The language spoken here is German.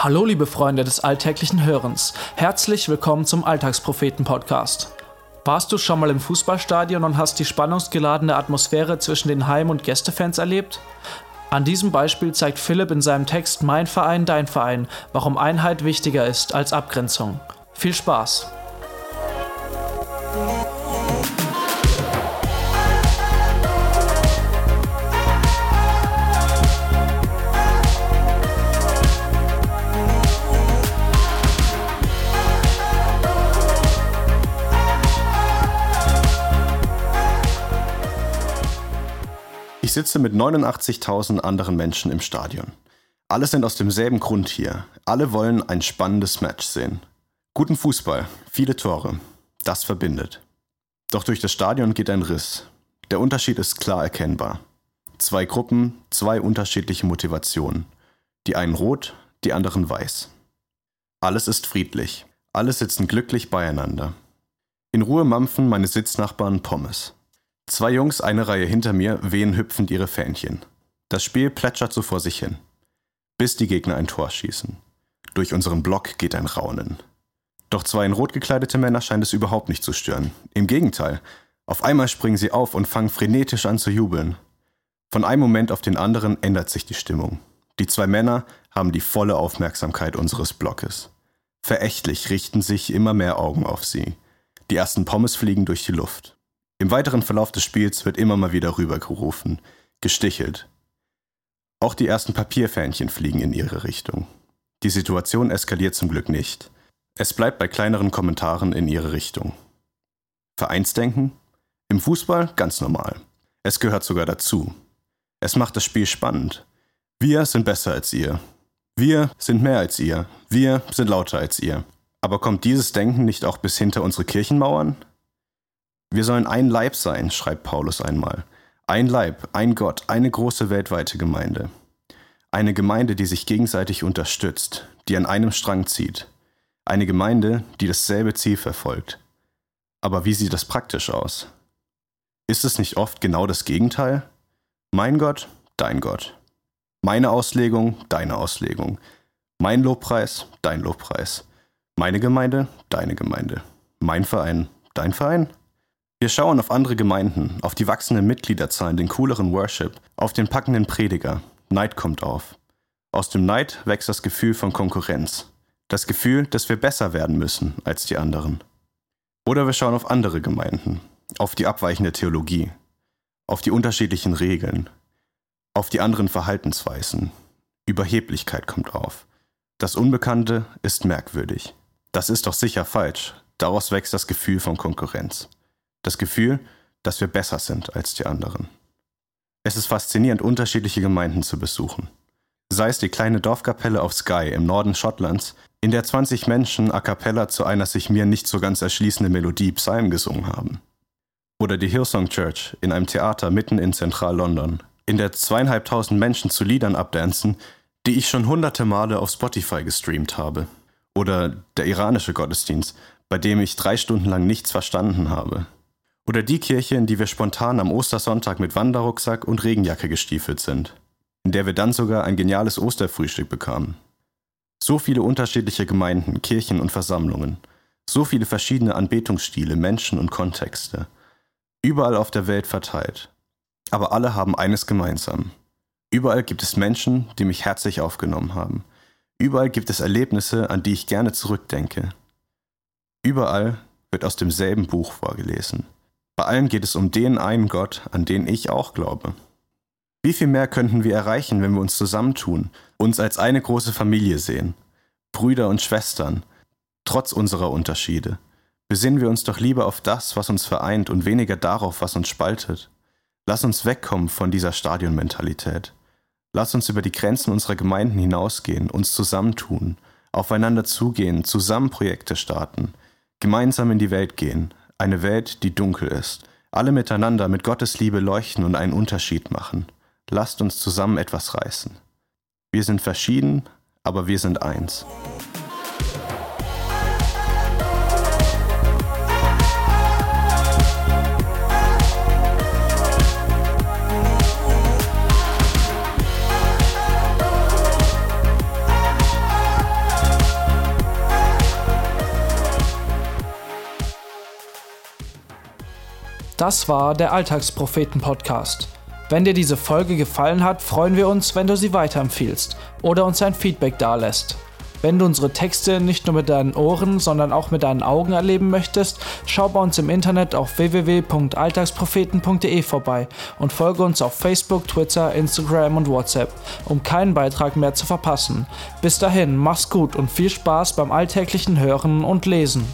Hallo liebe Freunde des alltäglichen Hörens, herzlich willkommen zum Alltagspropheten-Podcast. Warst du schon mal im Fußballstadion und hast die spannungsgeladene Atmosphäre zwischen den Heim- und Gästefans erlebt? An diesem Beispiel zeigt Philipp in seinem Text Mein Verein, dein Verein, warum Einheit wichtiger ist als Abgrenzung. Viel Spaß! Ich sitze mit 89.000 anderen Menschen im Stadion. Alle sind aus demselben Grund hier. Alle wollen ein spannendes Match sehen. Guten Fußball, viele Tore. Das verbindet. Doch durch das Stadion geht ein Riss. Der Unterschied ist klar erkennbar. Zwei Gruppen, zwei unterschiedliche Motivationen. Die einen rot, die anderen weiß. Alles ist friedlich. Alle sitzen glücklich beieinander. In Ruhe mampfen meine Sitznachbarn Pommes. Zwei Jungs eine Reihe hinter mir wehen hüpfend ihre Fähnchen. Das Spiel plätschert so vor sich hin. Bis die Gegner ein Tor schießen. Durch unseren Block geht ein Raunen. Doch zwei in rot gekleidete Männer scheint es überhaupt nicht zu stören. Im Gegenteil. Auf einmal springen sie auf und fangen frenetisch an zu jubeln. Von einem Moment auf den anderen ändert sich die Stimmung. Die zwei Männer haben die volle Aufmerksamkeit unseres Blockes. Verächtlich richten sich immer mehr Augen auf sie. Die ersten Pommes fliegen durch die Luft. Im weiteren Verlauf des Spiels wird immer mal wieder rübergerufen, gestichelt. Auch die ersten Papierfähnchen fliegen in ihre Richtung. Die Situation eskaliert zum Glück nicht. Es bleibt bei kleineren Kommentaren in ihre Richtung. Vereinsdenken? Im Fußball ganz normal. Es gehört sogar dazu. Es macht das Spiel spannend. Wir sind besser als ihr. Wir sind mehr als ihr. Wir sind lauter als ihr. Aber kommt dieses Denken nicht auch bis hinter unsere Kirchenmauern? Wir sollen ein Leib sein, schreibt Paulus einmal. Ein Leib, ein Gott, eine große weltweite Gemeinde. Eine Gemeinde, die sich gegenseitig unterstützt, die an einem Strang zieht. Eine Gemeinde, die dasselbe Ziel verfolgt. Aber wie sieht das praktisch aus? Ist es nicht oft genau das Gegenteil? Mein Gott, dein Gott. Meine Auslegung, deine Auslegung. Mein Lobpreis, dein Lobpreis. Meine Gemeinde, deine Gemeinde. Mein Verein, dein Verein? Wir schauen auf andere Gemeinden, auf die wachsenden Mitgliederzahlen, den cooleren Worship, auf den packenden Prediger. Neid kommt auf. Aus dem Neid wächst das Gefühl von Konkurrenz. Das Gefühl, dass wir besser werden müssen als die anderen. Oder wir schauen auf andere Gemeinden, auf die abweichende Theologie, auf die unterschiedlichen Regeln, auf die anderen Verhaltensweisen. Überheblichkeit kommt auf. Das Unbekannte ist merkwürdig. Das ist doch sicher falsch. Daraus wächst das Gefühl von Konkurrenz. Das Gefühl, dass wir besser sind als die anderen. Es ist faszinierend, unterschiedliche Gemeinden zu besuchen. Sei es die kleine Dorfkapelle auf Skye im Norden Schottlands, in der 20 Menschen a cappella zu einer sich mir nicht so ganz erschließenden Melodie Psalm gesungen haben. Oder die Hillsong Church in einem Theater mitten in Zentral-London, in der zweieinhalbtausend Menschen zu Liedern abdancen, die ich schon hunderte Male auf Spotify gestreamt habe. Oder der iranische Gottesdienst, bei dem ich drei Stunden lang nichts verstanden habe. Oder die Kirche, in die wir spontan am Ostersonntag mit Wanderrucksack und Regenjacke gestiefelt sind, in der wir dann sogar ein geniales Osterfrühstück bekamen. So viele unterschiedliche Gemeinden, Kirchen und Versammlungen, so viele verschiedene Anbetungsstile, Menschen und Kontexte, überall auf der Welt verteilt. Aber alle haben eines gemeinsam. Überall gibt es Menschen, die mich herzlich aufgenommen haben. Überall gibt es Erlebnisse, an die ich gerne zurückdenke. Überall wird aus demselben Buch vorgelesen. Bei allem geht es um den einen Gott, an den ich auch glaube. Wie viel mehr könnten wir erreichen, wenn wir uns zusammentun, uns als eine große Familie sehen, Brüder und Schwestern, trotz unserer Unterschiede. Besinnen wir uns doch lieber auf das, was uns vereint und weniger darauf, was uns spaltet. Lass uns wegkommen von dieser Stadionmentalität. Lass uns über die Grenzen unserer Gemeinden hinausgehen, uns zusammentun, aufeinander zugehen, zusammen Projekte starten, gemeinsam in die Welt gehen, eine Welt, die dunkel ist. Alle miteinander mit Gottes Liebe leuchten und einen Unterschied machen. Lasst uns zusammen etwas reißen. Wir sind verschieden, aber wir sind eins. Das war der Alltagspropheten-Podcast. Wenn dir diese Folge gefallen hat, freuen wir uns, wenn du sie weiterempfiehlst oder uns ein Feedback dalässt. Wenn du unsere Texte nicht nur mit deinen Ohren, sondern auch mit deinen Augen erleben möchtest, schau bei uns im Internet auf www.alltagspropheten.de vorbei und folge uns auf Facebook, Twitter, Instagram und WhatsApp, um keinen Beitrag mehr zu verpassen. Bis dahin, mach's gut und viel Spaß beim alltäglichen Hören und Lesen.